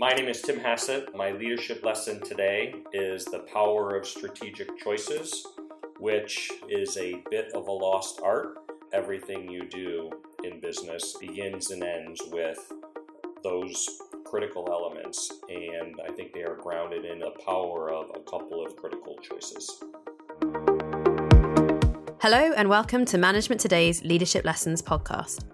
My name is Tim Hassett. My leadership lesson today is the power of strategic choices, which is a bit of a lost art. Everything you do in business begins and ends with those critical elements, and I think they are grounded in the power of a couple of critical choices. Hello, and welcome to Management Today's Leadership Lessons podcast.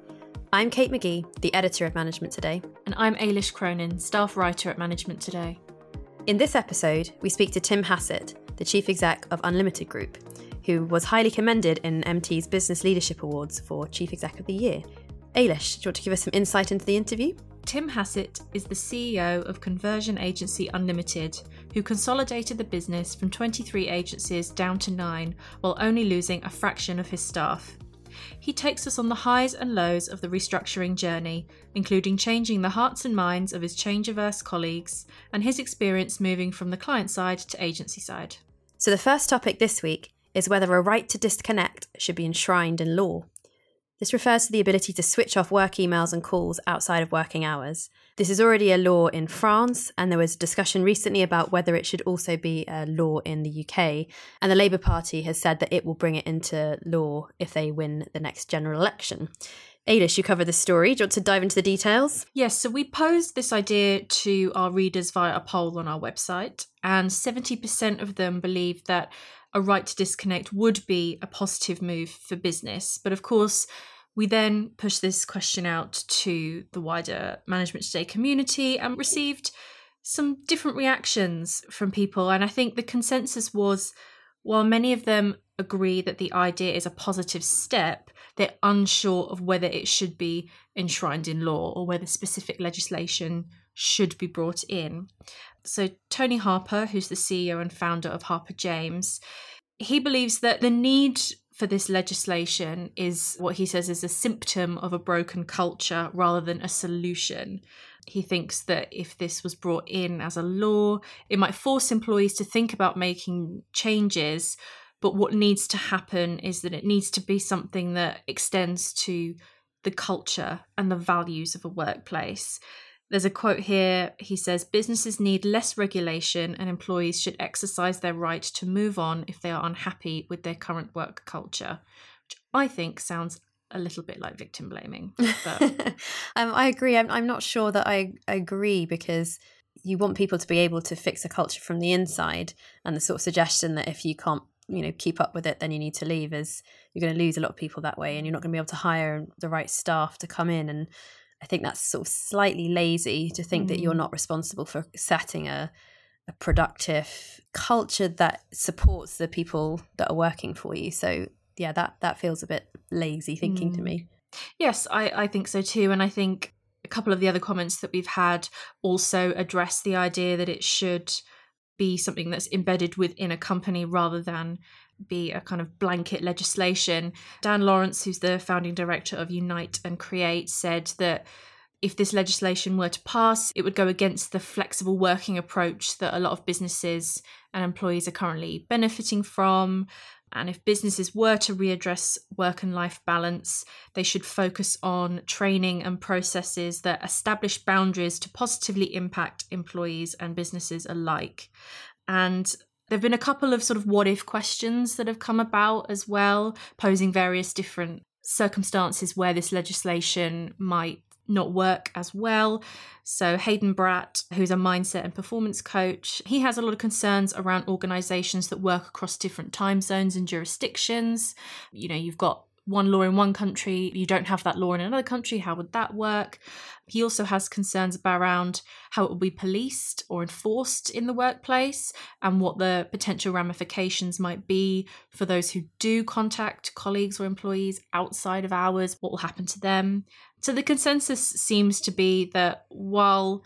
I'm Kate Magee, the editor of Management Today. And I'm Éilis Cronin, staff writer at Management Today. In this episode, we speak to Tim Hassett, the chief exec of Unlimited Group, who was highly commended in MT's Business Leadership Awards for Chief Exec of the Year. Éilis, do you want to give us some insight into the interview? Tim Hassett is the CEO of conversion agency Unlimited, who consolidated the business from 23 agencies down to nine while only losing a fraction of his staff. He takes us on the highs and lows of the restructuring journey, including changing the hearts and minds of his change averse colleagues and his experience moving from the client side to agency side. So, the first topic this week is whether a right to disconnect should be enshrined in law. This refers to the ability to switch off work emails and calls outside of working hours. This is already a law in France, and there was discussion recently about whether it should also be a law in the UK. And the Labour Party has said that it will bring it into law if they win the next general election. Éilis, you covered this story. Do you want to dive into the details? Yes, so we posed this idea to our readers via a poll on our website, and 70% of them believe that a right to disconnect would be a positive move for business. But of course, we then pushed this question out to the wider Management Today community and received some different reactions from people. And I think the consensus was while many of them agree that the idea is a positive step, they're unsure of whether it should be enshrined in law or whether specific legislation should be brought in. So, Tony Harper, who's the CEO and founder of Harper James, he believes that the need for this legislation is what he says is a symptom of a broken culture rather than a solution. He thinks that if this was brought in as a law, it might force employees to think about making changes. But what needs to happen is that it needs to be something that extends to the culture and the values of a workplace. There's a quote here. He says, Businesses need less regulation and employees should exercise their right to move on if they are unhappy with their current work culture, which I think sounds a little bit like victim blaming. But... um, I agree. I'm, I'm not sure that I agree because you want people to be able to fix a culture from the inside. And the sort of suggestion that if you can't you know keep up with it then you need to leave is you're going to lose a lot of people that way and you're not going to be able to hire the right staff to come in and I think that's sort of slightly lazy to think mm. that you're mm. not responsible for setting a, a productive culture that supports the people that are working for you. So yeah, that that feels a bit lazy thinking mm. to me. Yes, I, I think so too. And I think a couple of the other comments that we've had also address the idea that it should be something that's embedded within a company rather than be a kind of blanket legislation. Dan Lawrence, who's the founding director of Unite and Create, said that if this legislation were to pass, it would go against the flexible working approach that a lot of businesses and employees are currently benefiting from. And if businesses were to readdress work and life balance, they should focus on training and processes that establish boundaries to positively impact employees and businesses alike. And there have been a couple of sort of what if questions that have come about as well, posing various different circumstances where this legislation might not work as well. So, Hayden Bratt, who's a mindset and performance coach, he has a lot of concerns around organizations that work across different time zones and jurisdictions. You know, you've got one law in one country, you don't have that law in another country. How would that work? He also has concerns about around how it will be policed or enforced in the workplace and what the potential ramifications might be for those who do contact colleagues or employees outside of hours, what will happen to them. So the consensus seems to be that while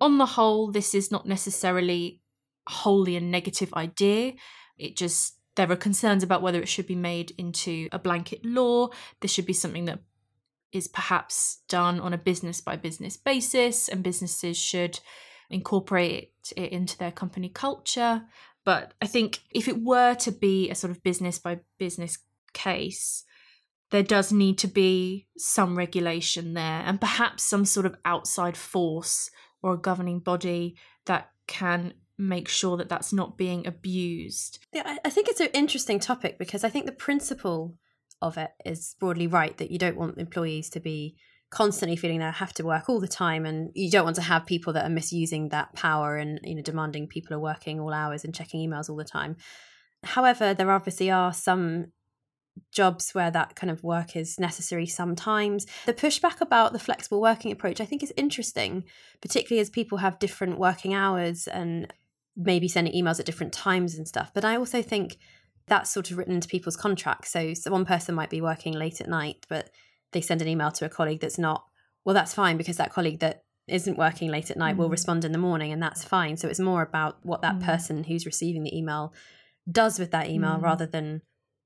on the whole this is not necessarily wholly a negative idea, it just there are concerns about whether it should be made into a blanket law. This should be something that is perhaps done on a business by business basis, and businesses should incorporate it into their company culture. But I think if it were to be a sort of business by business case, there does need to be some regulation there and perhaps some sort of outside force or a governing body that can make sure that that's not being abused. Yeah, I think it's an interesting topic because I think the principle of it is broadly right that you don't want employees to be constantly feeling they have to work all the time and you don't want to have people that are misusing that power and you know demanding people are working all hours and checking emails all the time however there obviously are some jobs where that kind of work is necessary sometimes the pushback about the flexible working approach i think is interesting particularly as people have different working hours and maybe sending emails at different times and stuff but i also think that's sort of written into people's contracts so, so one person might be working late at night but they send an email to a colleague that's not, well, that's fine because that colleague that isn't working late at night mm. will respond in the morning and that's fine. So it's more about what that mm. person who's receiving the email does with that email mm. rather than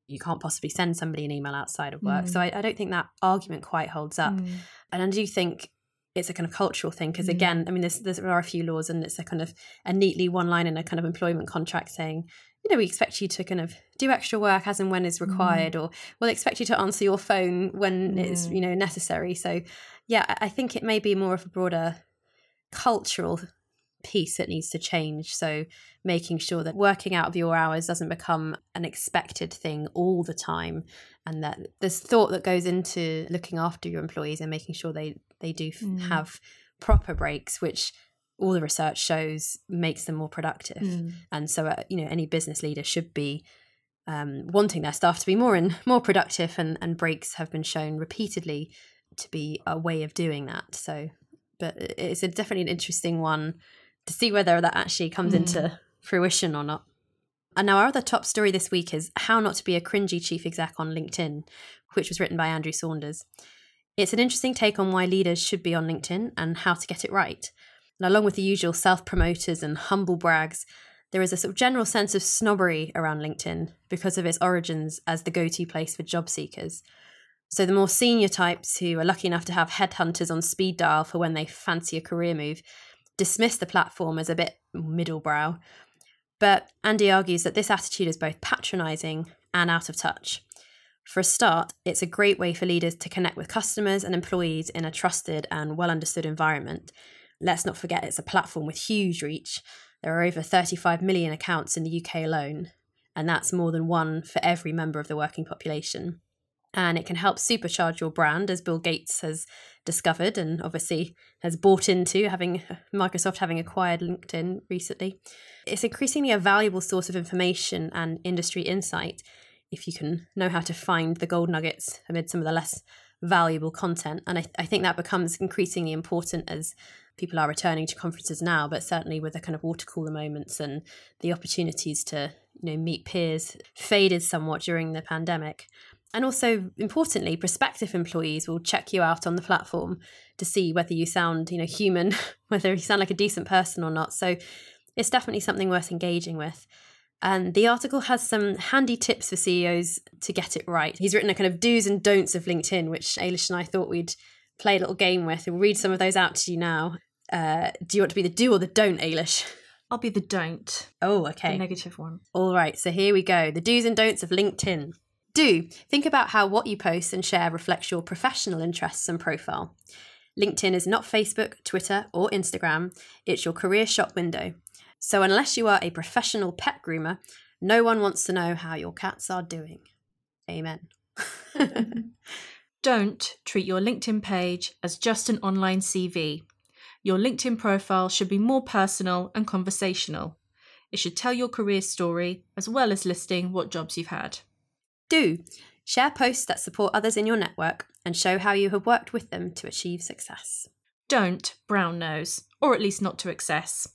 you can't possibly send somebody an email outside of work. So mm. I, I, don't think that argument quite holds up. Mm. And I do think it's a kind of cultural thing because mm. again, I mean, there's, there are a few laws and it's a kind of a neatly one line in a kind of employment contract saying you know, we expect you to kind of do extra work as and when is required, mm. or we'll expect you to answer your phone when mm. it's, you know, necessary. So, yeah, I think it may be more of a broader cultural piece that needs to change. So, making sure that working out of your hours doesn't become an expected thing all the time, and that there's thought that goes into looking after your employees and making sure they they do mm. have proper breaks, which all the research shows makes them more productive. Mm. And so, uh, you know, any business leader should be um, wanting their staff to be more and more productive, and, and breaks have been shown repeatedly to be a way of doing that. So, but it's a, definitely an interesting one to see whether that actually comes mm. into fruition or not. And now, our other top story this week is How Not to Be a Cringy Chief Exec on LinkedIn, which was written by Andrew Saunders. It's an interesting take on why leaders should be on LinkedIn and how to get it right. And along with the usual self promoters and humble brags, there is a sort of general sense of snobbery around LinkedIn because of its origins as the go to place for job seekers. So the more senior types who are lucky enough to have headhunters on speed dial for when they fancy a career move dismiss the platform as a bit middlebrow. But Andy argues that this attitude is both patronising and out of touch. For a start, it's a great way for leaders to connect with customers and employees in a trusted and well understood environment let's not forget it's a platform with huge reach. There are over 35 million accounts in the UK alone, and that's more than one for every member of the working population. And it can help supercharge your brand, as Bill Gates has discovered and obviously has bought into, having Microsoft having acquired LinkedIn recently. It's increasingly a valuable source of information and industry insight if you can know how to find the gold nuggets amid some of the less valuable content. And I, I think that becomes increasingly important as people are returning to conferences now, but certainly with the kind of water cooler moments and the opportunities to you know meet peers faded somewhat during the pandemic. And also, importantly, prospective employees will check you out on the platform to see whether you sound, you know, human, whether you sound like a decent person or not. So it's definitely something worth engaging with. And the article has some handy tips for CEOs to get it right. He's written a kind of do's and don'ts of LinkedIn, which Éilis and I thought we'd play a little game with. We'll read some of those out to you now. Uh, do you want to be the do or the don't, Éilis? I'll be the don't. Oh, okay. The negative one. All right, so here we go. The do's and don'ts of LinkedIn. Do think about how what you post and share reflects your professional interests and profile. LinkedIn is not Facebook, Twitter, or Instagram, it's your career shop window. So, unless you are a professional pet groomer, no one wants to know how your cats are doing. Amen. Don't treat your LinkedIn page as just an online CV your LinkedIn profile should be more personal and conversational. It should tell your career story as well as listing what jobs you've had. Do share posts that support others in your network and show how you have worked with them to achieve success. Don't brown nose, or at least not to excess.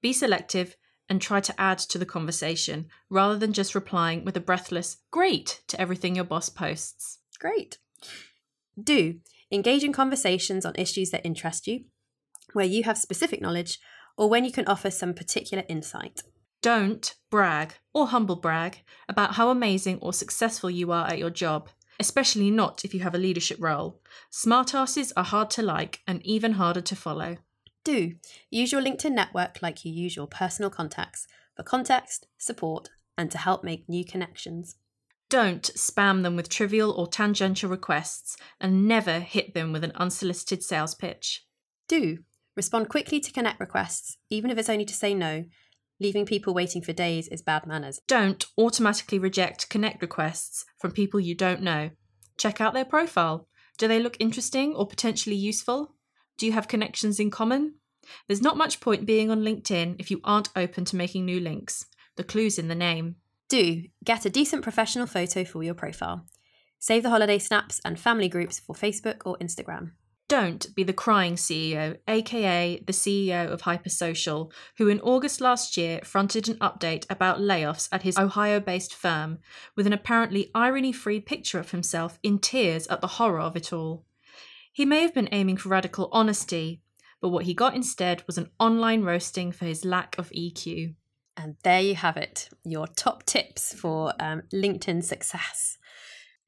Be selective and try to add to the conversation rather than just replying with a breathless great to everything your boss posts. Great. Do engage in conversations on issues that interest you where you have specific knowledge or when you can offer some particular insight. Don't brag or humble brag about how amazing or successful you are at your job, especially not if you have a leadership role. Smartasses are hard to like and even harder to follow. Do use your LinkedIn network like you use your personal contacts for context, support, and to help make new connections. Don't spam them with trivial or tangential requests and never hit them with an unsolicited sales pitch. Do Respond quickly to connect requests, even if it's only to say no. Leaving people waiting for days is bad manners. Don't automatically reject connect requests from people you don't know. Check out their profile. Do they look interesting or potentially useful? Do you have connections in common? There's not much point being on LinkedIn if you aren't open to making new links. The clue's in the name. Do get a decent professional photo for your profile. Save the holiday snaps and family groups for Facebook or Instagram. Don't be the crying CEO, aka the CEO of Hypersocial, who in August last year fronted an update about layoffs at his Ohio based firm with an apparently irony free picture of himself in tears at the horror of it all. He may have been aiming for radical honesty, but what he got instead was an online roasting for his lack of EQ. And there you have it, your top tips for um, LinkedIn success.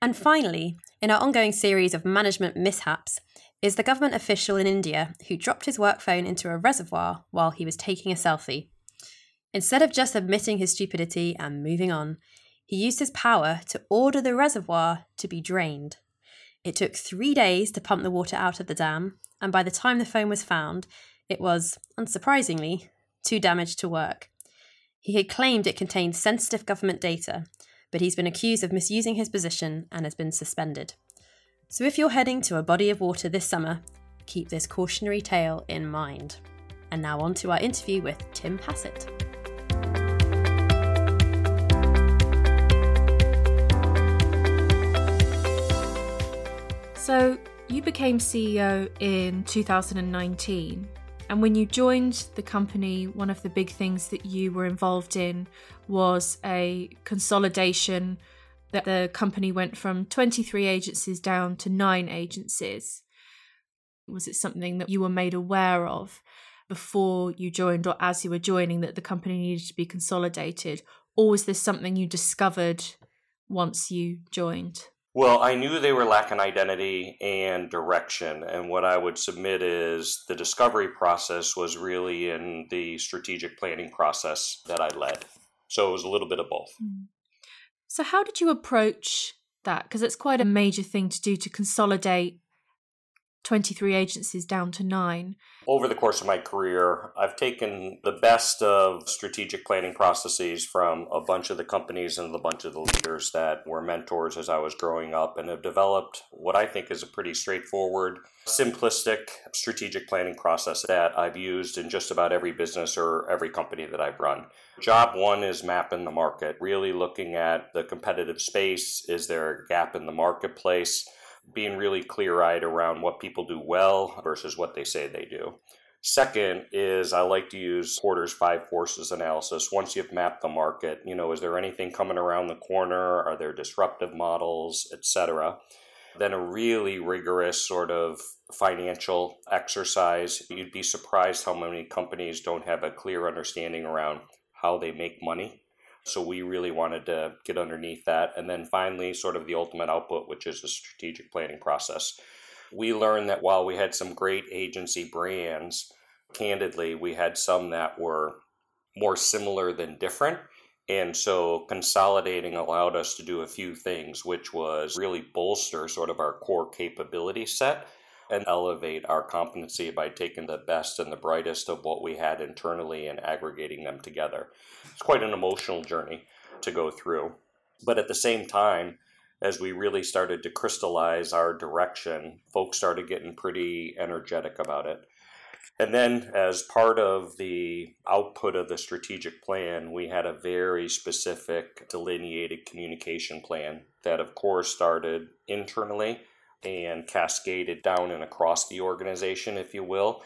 And finally, in our ongoing series of management mishaps, is the government official in India who dropped his work phone into a reservoir while he was taking a selfie. Instead of just admitting his stupidity and moving on, he used his power to order the reservoir to be drained. It took three days to pump the water out of the dam, and by the time the phone was found, it was, unsurprisingly, too damaged to work. He had claimed it contained sensitive government data, but he's been accused of misusing his position and has been suspended. So if you're heading to a body of water this summer, keep this cautionary tale in mind. And now on to our interview with Tim Hassett. So, you became CEO in 2019. And when you joined the company, one of the big things that you were involved in was a consolidation that the company went from 23 agencies down to nine agencies. Was it something that you were made aware of before you joined or as you were joining that the company needed to be consolidated? Or was this something you discovered once you joined? Well, I knew they were lacking identity and direction. And what I would submit is the discovery process was really in the strategic planning process that I led. So it was a little bit of both. Hmm. So, how did you approach that? Because it's quite a major thing to do to consolidate 23 agencies down to nine. Over the course of my career, I've taken the best of strategic planning processes from a bunch of the companies and a bunch of the leaders that were mentors as I was growing up and have developed what I think is a pretty straightforward, simplistic strategic planning process that I've used in just about every business or every company that I've run. Job one is mapping the market, really looking at the competitive space. Is there a gap in the marketplace? Being really clear eyed around what people do well versus what they say they do. Second is I like to use Porter's five forces analysis. Once you've mapped the market, you know, is there anything coming around the corner? Are there disruptive models, etc.? Then a really rigorous sort of financial exercise. You'd be surprised how many companies don't have a clear understanding around how they make money so we really wanted to get underneath that. And then finally, sort of the ultimate output, which is the strategic planning process. We learned that while we had some great agency brands, candidly, we had some that were more similar than different. And so consolidating allowed us to do a few things, which was really bolster sort of our core capability set and elevate our competency by taking the best and the brightest of what we had internally and aggregating them together. It's quite an emotional journey to go through. But at the same time, as we really started to crystallize our direction, folks started getting pretty energetic about it. And then, as part of the output of the strategic plan, we had a very specific delineated communication plan that, of course, started internally and cascaded down and across the organization, if you will.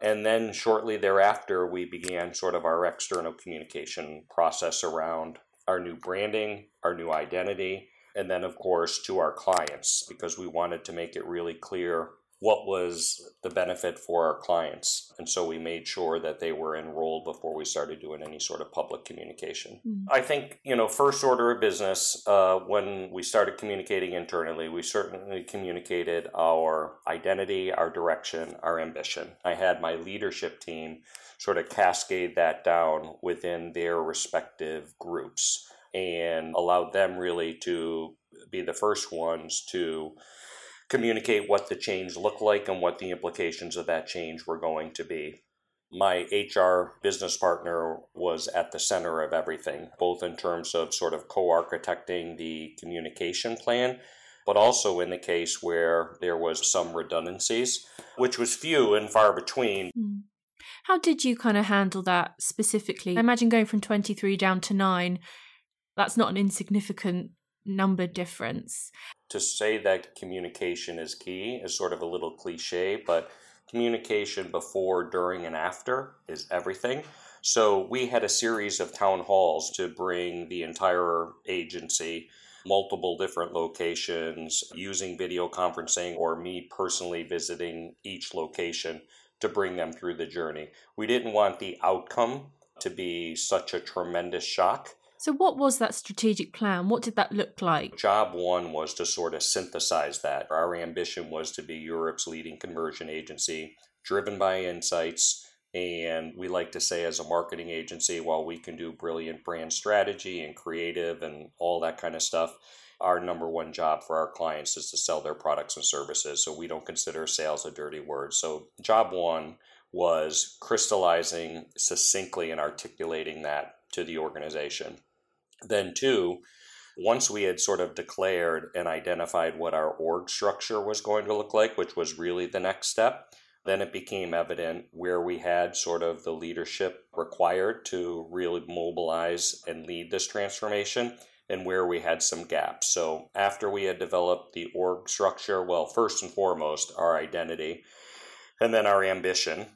And then shortly thereafter, we began sort of our external communication process around our new branding, our new identity, and then, of course, to our clients because we wanted to make it really clear what was the benefit for our clients. And so we made sure that they were enrolled before we started doing any sort of public communication. Mm. I think, you know, first order of business, uh, when we started communicating internally, we certainly communicated our identity, our direction, our ambition. I had my leadership team sort of cascade that down within their respective groups and allowed them really to be the first ones to communicate what the change looked like and what the implications of that change were going to be. My HR business partner was at the center of everything, both in terms of sort of co architecting the communication plan, but also in the case where there was some redundancies, which was few and far between. Mm. How did you kind of handle that specifically? I imagine going from 23 down to 9, that's not an insignificant number difference. To say that communication is key is sort of a little cliche, but communication before, during, and after is everything. So we had a series of town halls to bring the entire agency multiple different locations using video conferencing or me personally visiting each location to bring them through the journey. We didn't want the outcome to be such a tremendous shock so, what was that strategic plan? What did that look like? Job one was to sort of synthesize that. Our ambition was to be Europe's leading conversion agency, driven by insights. And we like to say, as a marketing agency, while we can do brilliant brand strategy and creative and all that kind of stuff, our number one job for our clients is to sell their products and services. So we don't consider sales a dirty word. So, job one was crystallizing succinctly and articulating that to the organization. Then, two, once we had sort of declared and identified what our org structure was going to look like, which was really the next step, then it became evident where we had sort of the leadership required to really mobilize and lead this transformation and where we had some gaps. So, after we had developed the org structure, well, first and foremost, our identity and then our ambition,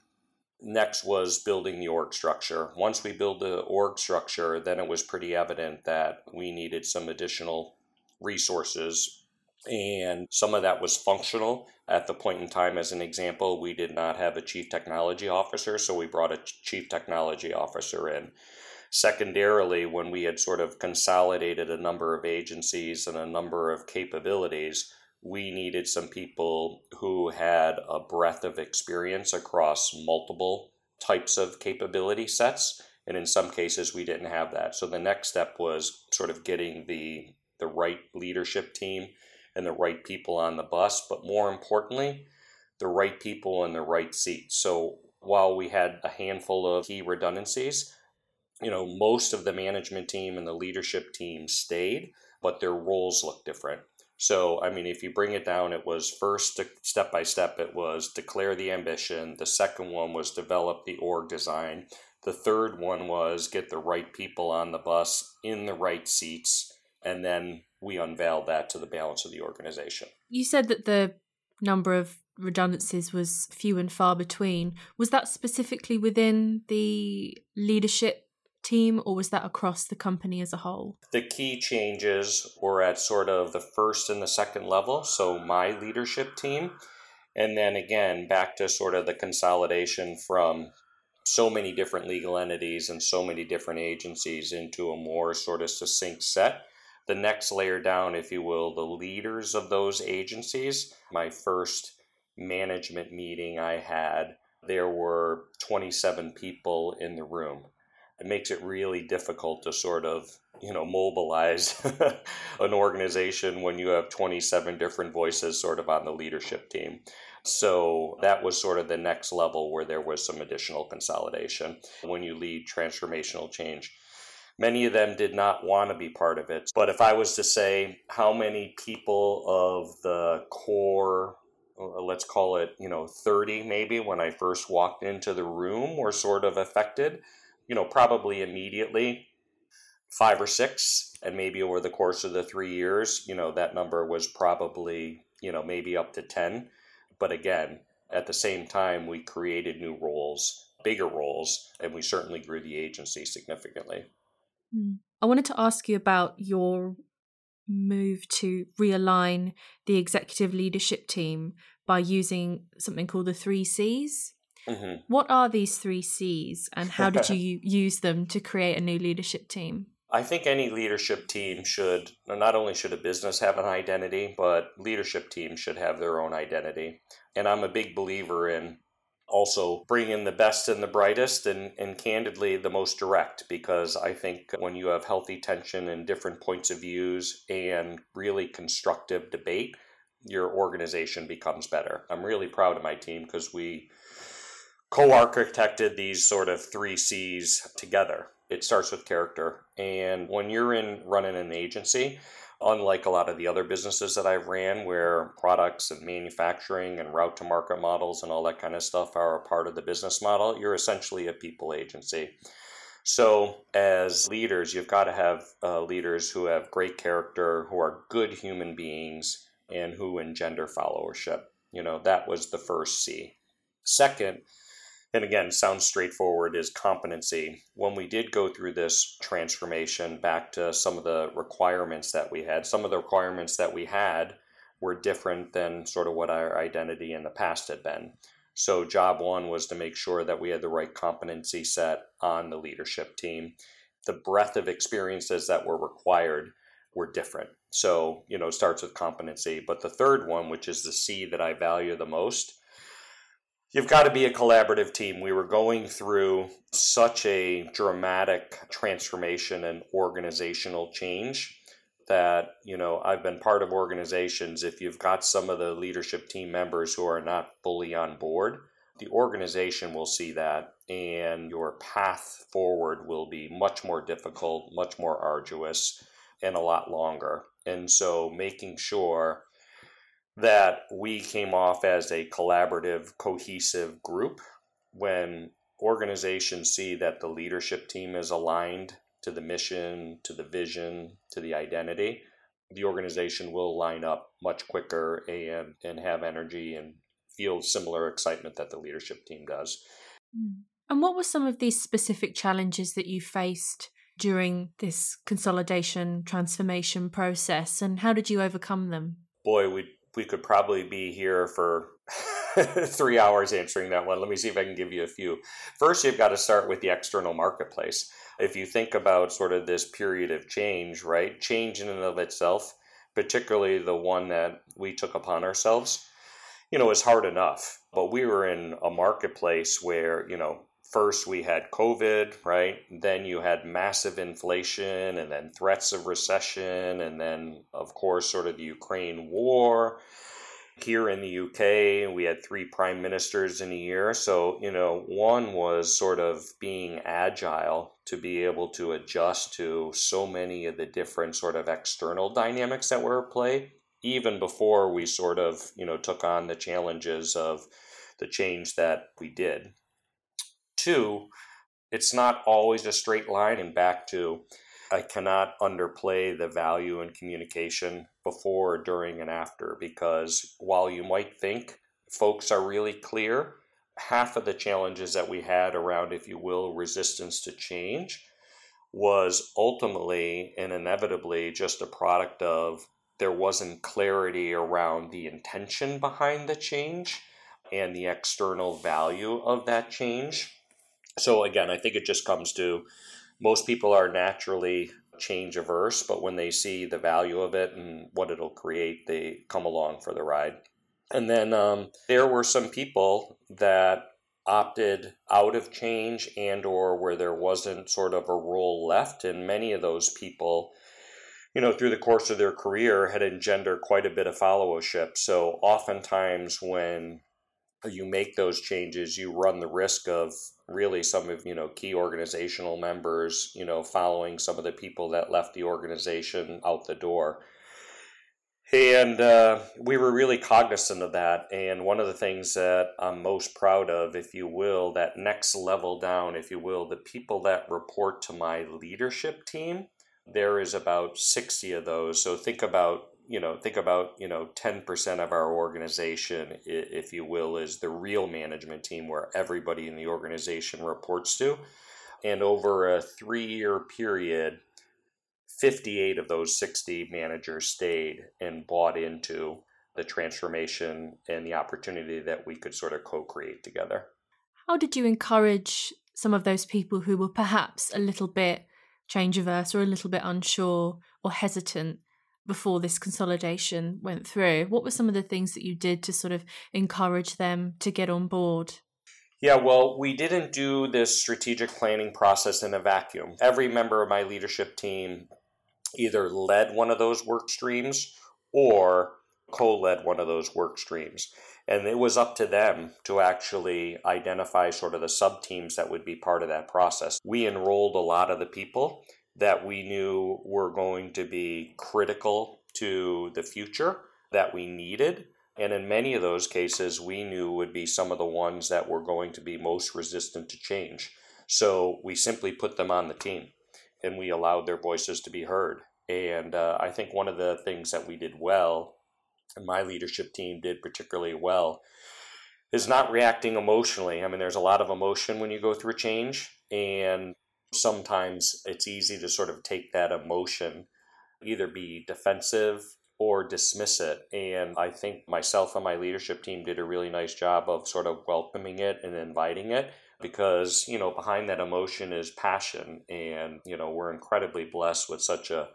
Next was building the org structure. Once we built the org structure, then it was pretty evident that we needed some additional resources. And some of that was functional. At the point in time, as an example, we did not have a chief technology officer, so we brought a chief technology officer in. Secondarily, when we had sort of consolidated a number of agencies and a number of capabilities, we needed some people who had a breadth of experience across multiple types of capability sets and in some cases we didn't have that. So the next step was sort of getting the the right leadership team and the right people on the bus but more importantly the right people in the right seats. So while we had a handful of key redundancies you know most of the management team and the leadership team stayed but their roles looked different so, I mean, if you bring it down, it was first step by step, it was declare the ambition. The second one was develop the org design. The third one was get the right people on the bus in the right seats. And then we unveiled that to the balance of the organization. You said that the number of redundancies was few and far between. Was that specifically within the leadership team, or was that across the company as a whole? The key changes were at sort of the first and the second level, so my leadership team. And then again, back to sort of the consolidation from so many different legal entities and so many different agencies into a more sort of succinct set. The next layer down, if you will, the leaders of those agencies. My first management meeting I had, there were 27 people in the room it makes it really difficult to sort of you know mobilize an organization when you have 27 different voices sort of on the leadership team. So that was sort of the next level where there was some additional consolidation. When you lead transformational change many of them did not want to be part of it. But if i was to say how many people of the core uh, let's call it you know 30 maybe when i first walked into the room were sort of affected you know, probably immediately five or six, and maybe over the course of the three years, you know, that number was probably, you know, maybe up to 10. But again, at the same time, we created new roles, bigger roles, and we certainly grew the agency significantly. Hmm. I wanted to ask you about your move to realign the executive leadership team by using something called the three C's. Mm-hmm. What are these three C's and how did you use them to create a new leadership team? I think any leadership team should, not only should a business have an identity, but leadership teams should have their own identity. And I'm a big believer in also bringing the best and the brightest and, and candidly the most direct because I think when you have healthy tension and different points of views and really constructive debate, your organization becomes better. I'm really proud of my team because we co architected these sort of three C's together. It starts with character. And when you're in running an agency, unlike a lot of the other businesses that I've ran where products and manufacturing and route to market models and all that kind of stuff are a part of the business model, you're essentially a people agency. So, as leaders, you've got to have uh, leaders who have great character, who are good human beings, and who engender followership. You know, that was the first C. Second, and again, sounds straightforward, is competency. When we did go through this transformation back to some of the requirements that we had, some of the requirements that we had were different than sort of what our identity in the past had been. So, job one was to make sure that we had the right competency set on the leadership team. The breadth of experiences that were required were different. So, you know, starts with competency. But the third one, which is the C that I value the most, you've got to be a collaborative team. We were going through such a dramatic transformation and organizational change that you know I've been part of organizations if you've got some of the leadership team members who are not fully on board the organization will see that and your path forward will be much more difficult much more arduous and a lot longer and so making sure that we came off as a collaborative cohesive group when organizations see that the leadership team is aligned to the mission, to the vision, to the identity, the organization will line up much quicker and, and have energy and feel similar excitement that the leadership team does. Hmm. And what were some of these specific challenges that you faced during this consolidation transformation process and how did you overcome them? Boy, we we could probably be here for three hours answering that one. Let me see if I can give you a few. First, you've got to start with the external marketplace if you think about sort of this period of change, right? Change in and of itself, particularly the one that we took upon ourselves, you know, is hard enough. But we were in a marketplace where, you know, first we had COVID, right? Then you had massive inflation and then threats of recession. And then, of course, sort of the Ukraine war here in the UK, we had three prime ministers in a year. So, you know, one was sort of being agile to be able to adjust to so many of the different sort of external dynamics that were at play, even before we sort of, you know, took on the challenges of the change that we did. Two, it's not always a straight line, and back to I cannot underplay the value in communication before, during, and after because while you might think folks are really clear, half of the challenges that we had around, if you will, resistance to change was ultimately and inevitably just a product of there wasn't clarity around the intention behind the change and the external value of that change. So, again, I think it just comes to most people are naturally change averse, but when they see the value of it and what it'll create, they come along for the ride. And then um, there were some people that opted out of change and or where there wasn't sort of a role left and many of those people you know through the course of their career had engendered quite a bit of followership so oftentimes when you make those changes you run the risk of really some of you know key organizational members you know following some of the people that left the organization out the door. And uh, we were really cognizant of that and one of the things that i'm most proud of if you will that next level down if you will the people that report to my leadership team there is about 60 of those. So think about you know think about you know 10% of our organization if you will is the real management team where everybody in the organization reports to. And over a 3 year period 58 of those 60 managers stayed and bought into the transformation and the opportunity that we could sort of co-create together. How did you encourage some of those people who were perhaps a little bit change averse or a little bit unsure or hesitant before this consolidation went through. What were some of the things that you did to sort of encourage them to get on board? Yeah, well, we didn't do this strategic planning process in a vacuum. Every member of my leadership team either led one of those work streams or co led one of those work streams. And it was up to them to actually identify sort of the sub teams that would be part of that process. We enrolled a lot of the people that we knew were going to be critical to the future that we needed. And in many of those cases, we knew would be some of the ones that were going to be most resistant to change. So we simply put them on the team and we allowed their voices to be heard. And uh, I think one of the things that we did well, and my leadership team did particularly well, is not reacting emotionally. I mean, there's a lot of emotion when you go through a change, and sometimes it's easy to sort of take that emotion, either be defensive or dismiss it. And I think myself and my leadership team did a really nice job of sort of welcoming it and inviting it because, you know, behind that emotion is passion. And, you know, we're incredibly blessed with such a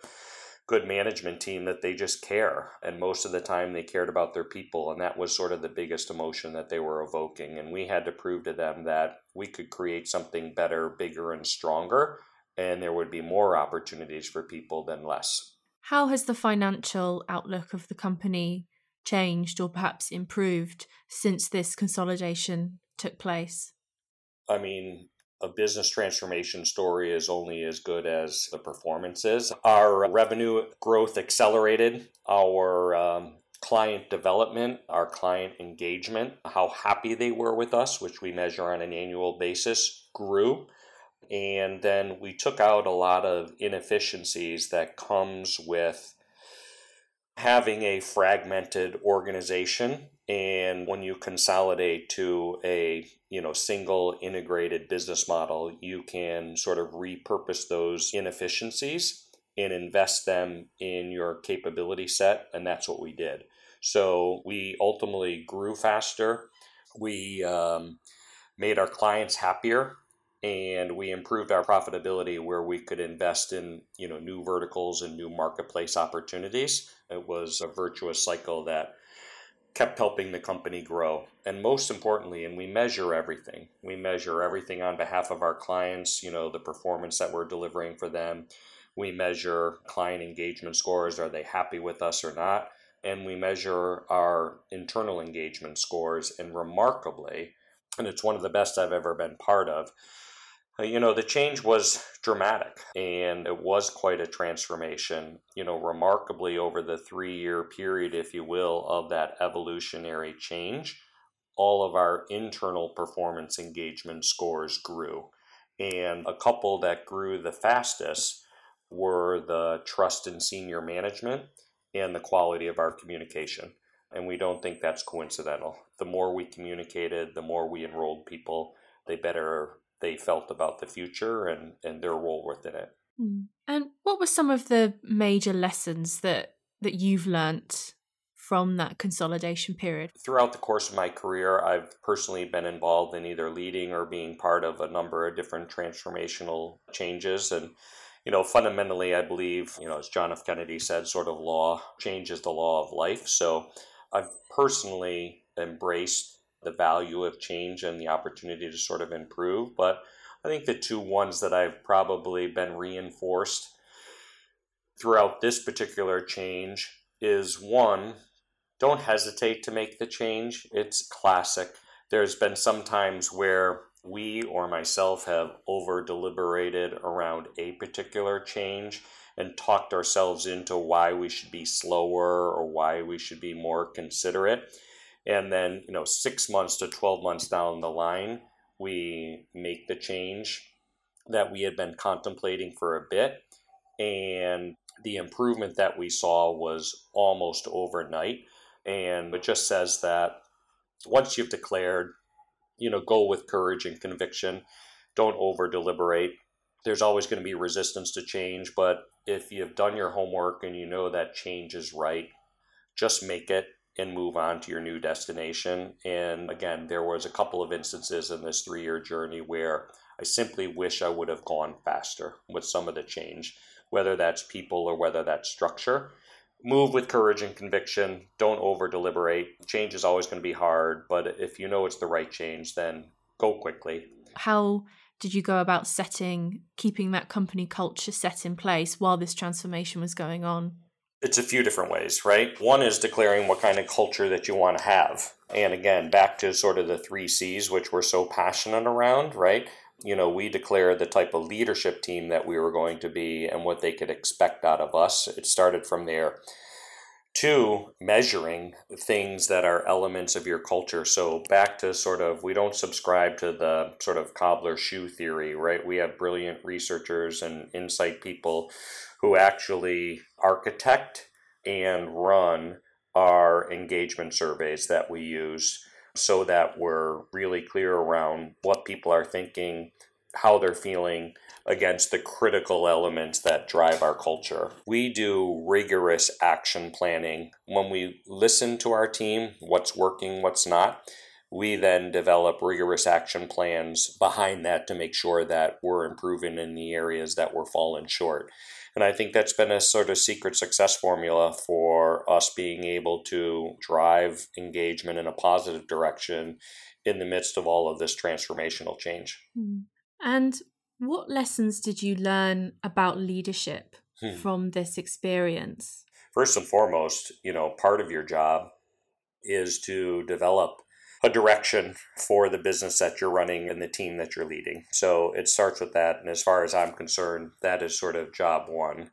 good management team that they just care. And most of the time they cared about their people. And that was sort of the biggest emotion that they were evoking. And we had to prove to them that we could create something better, bigger, and stronger. And there would be more opportunities for people than less. How has the financial outlook of the company changed or perhaps improved since this consolidation took place? I mean, a business transformation story is only as good as the performance is. Our revenue growth accelerated, our um, client development, our client engagement, how happy they were with us, which we measure on an annual basis, grew and then we took out a lot of inefficiencies that comes with having a fragmented organization and when you consolidate to a you know single integrated business model you can sort of repurpose those inefficiencies and invest them in your capability set and that's what we did. So we ultimately grew faster. We um, made our clients happier and we improved our profitability where we could invest in you know new verticals and new marketplace opportunities. It was a virtuous cycle that kept helping the company grow. And most importantly and we measure everything we measure everything on behalf of our clients you know the performance that we're delivering for them. We measure client engagement scores are they happy with us or not? And we measure our internal engagement scores and remarkably and it's one of the best I've ever been part of Uh, you know, the change was dramatic and it was quite a transformation, you know, remarkably over the three year period, if you will, of that evolutionary change. All of our internal performance engagement scores grew. And a couple that grew the fastest were the trust in senior management and the quality of our communication. And we don't think that's coincidental. The more we communicated, the more we enrolled people, they better they felt about the future and, and their role within it. Hmm. And what were some of the major lessons that that you've learnt from that consolidation period? Throughout the course of my career, I've personally been involved in either leading or being part of a number of different transformational changes and you know, fundamentally, I believe, you know, as John F. Kennedy said, sort of law changes the law of life. So I've personally embraced the value of change and the opportunity to sort of improve. But I think the two ones that I've probably been reinforced throughout this particular change is one, don't hesitate to make the change. It's classic. There's been some times where we or myself have over deliberated around a particular change and talked ourselves into why we should be slower or why we should be more considerate and then you know six months to 12 months down the line we make the change that we had been contemplating for a bit. And the improvement that we saw was almost overnight. And it just says that once you've declared you know go with courage and conviction. Don't over deliberate. There's always going to be resistance to change but if you've done your homework and you know that change is right just make it and move on to your new destination. And again, there was a couple of instances in this three year journey where I simply wish I would have gone faster with some of the change, whether that's people or whether that's structure. Move with courage and conviction. Don't over deliberate. Change is always going to be hard, but if you know it's the right change, then go quickly. How did you go about setting, keeping that company culture set in place while this transformation was going on? It's a few different ways, right? One is declaring what kind of culture that you want to have. And again, back to sort of the three C's, which we're so passionate around, right? You know, we declare the type of leadership team that we were going to be and what they could expect out of us. It started from there. Two, measuring things that are elements of your culture. So, back to sort of, we don't subscribe to the sort of cobbler shoe theory, right? We have brilliant researchers and insight people who actually architect and run our engagement surveys that we use so that we're really clear around what people are thinking, how they're feeling against the critical elements that drive our culture. We do rigorous action planning. When we listen to our team, what's working, what's not, we then develop rigorous action plans behind that to make sure that we're improving in the areas that we're falling short. And I think that's been a sort of secret success formula for us being able to drive engagement in a positive direction in the midst of all of this transformational change. Hmm. And what lessons did you learn about leadership hmm. from this experience? First and foremost, you know, part of your job is to develop a direction for the business that you're running and the team that you're leading. So it starts with that. And as far as I'm concerned, that is sort of job one.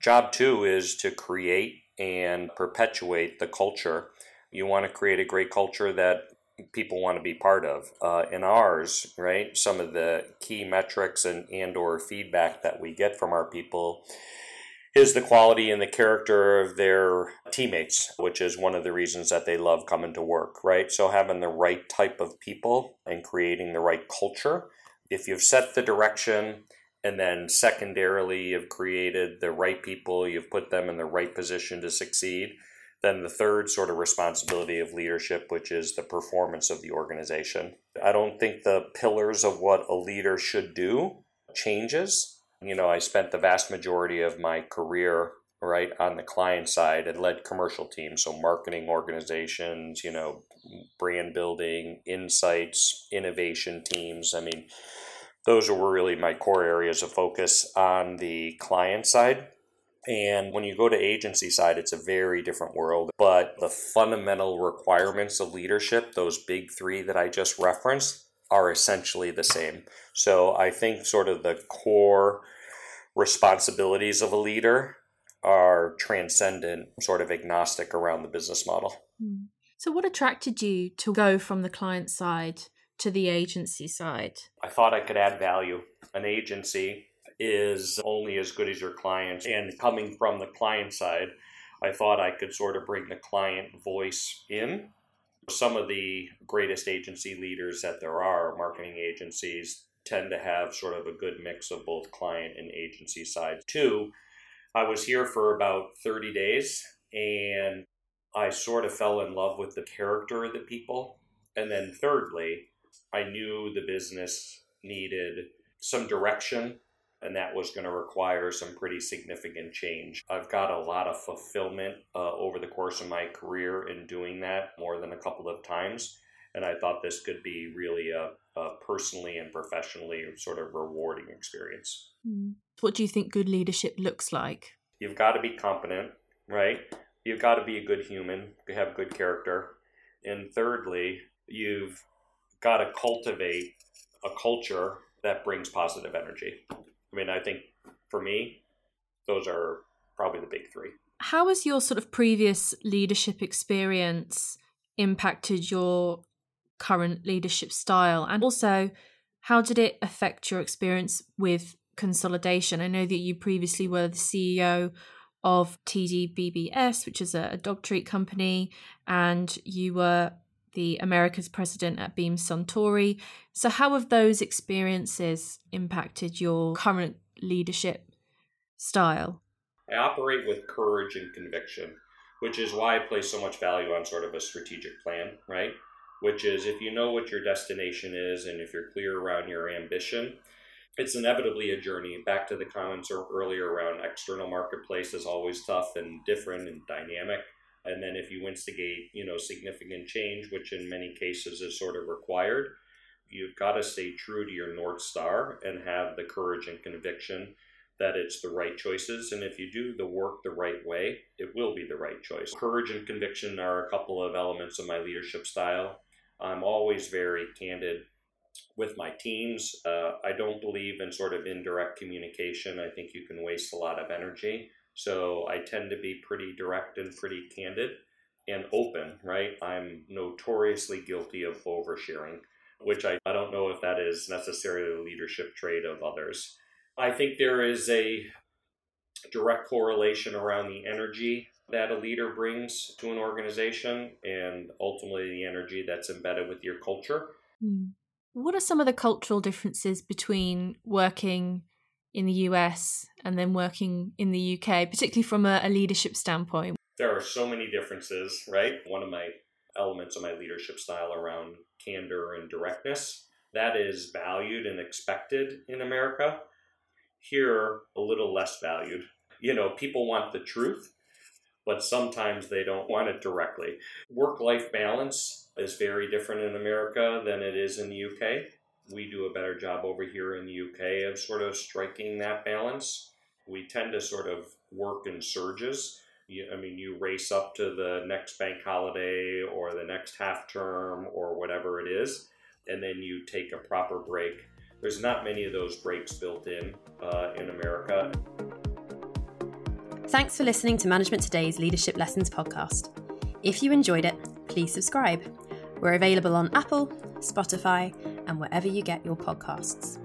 Job two is to create and perpetuate the culture. You want to create a great culture that people want to be part of. Uh, in ours, right, some of the key metrics and and or feedback that we get from our people is the quality and the character of their teammates, which is one of the reasons that they love coming to work, right? So having the right type of people and creating the right culture. If you've set the direction and then secondarily you've created the right people, you've put them in the right position to succeed, then the third sort of responsibility of leadership, which is the performance of the organization. I don't think the pillars of what a leader should do changes you know, I spent the vast majority of my career right on the client side and led commercial teams, so marketing organizations, you know, brand building, insights, innovation teams. I mean, those were really my core areas of focus on the client side. And when you go to agency side, it's a very different world. But the fundamental requirements of leadership, those big three that I just referenced, are essentially the same. So I think sort of the core responsibilities of a leader are transcendent, sort of agnostic around the business model. Hmm. So, what attracted you to go from the client side to the agency side? I thought I could add value. An agency is only as good as your client, and coming from the client side, I thought I could sort of bring the client voice in some of the greatest agency leaders that there are, marketing agencies, tend to have sort of a good mix of both client and agency side. Two, I was here for about 30 days and I sort of fell in love with the character of the people. And then thirdly, I knew the business needed some direction and that was going to require some pretty significant change. I've got a lot of fulfillment uh, over the course of my career in doing that more than a couple of times, and I thought this could be really a, a personally and professionally sort of rewarding experience. Hmm. What do you think good leadership looks like? You've got to be competent, right? You've got to be a good human, you have good character. And thirdly, you've got to cultivate a culture that brings positive energy. I mean, I think for me, those are probably the big three. How has your sort of previous leadership experience impacted your current leadership style? And also, how did it affect your experience with consolidation? I know that you previously were the CEO of TDBBS, which is a, dog treat company, and you were the America's president at Beam Suntory. So, how have those experiences impacted your current leadership style? I operate with courage and conviction, which is why I place so much value on sort of a strategic plan, right? Which is if you know what your destination is and if you're clear around your ambition, it's inevitably a journey. Back to the comments earlier around external marketplace is always tough and different and dynamic and then if you instigate you know significant change which in many cases is sort of required you've got to stay true to your north star and have the courage and conviction that it's the right choices. And if you do the work the right way, it will be the right choice. Courage and conviction are a couple of elements of my leadership style. I'm always very candid with my teams. Uh, I don't believe in sort of indirect communication. I think you can waste a lot of energy. So I tend to be pretty direct and pretty candid and open, right? I'm notoriously guilty of oversharing, which I, I don't know if that is necessarily a leadership trait of others. I think there is a direct correlation around the energy that a leader brings to an organization and ultimately the energy that's embedded with your culture. Hmm. What are some of the cultural differences between working in the US and then working in the UK, particularly from a, a leadership standpoint? There are so many differences, right? One of my elements of my leadership style around candor and directness that is valued and expected in America. Here, a little less valued. You know, people want the truth, but sometimes they don't want it directly. Work life balance is very different in America than it is in the UK. We do a better job over here in the UK of sort of striking that balance. We tend to sort of work in surges. You, I mean, you race up to the next bank holiday or the next half term or whatever it is, and then you take a proper break. There's not many of those breaks built in uh, in America. Thanks for listening to Management Today's Leadership Lessons podcast. If you enjoyed it, please subscribe. We're available on Apple, Spotify, and wherever you get your podcasts.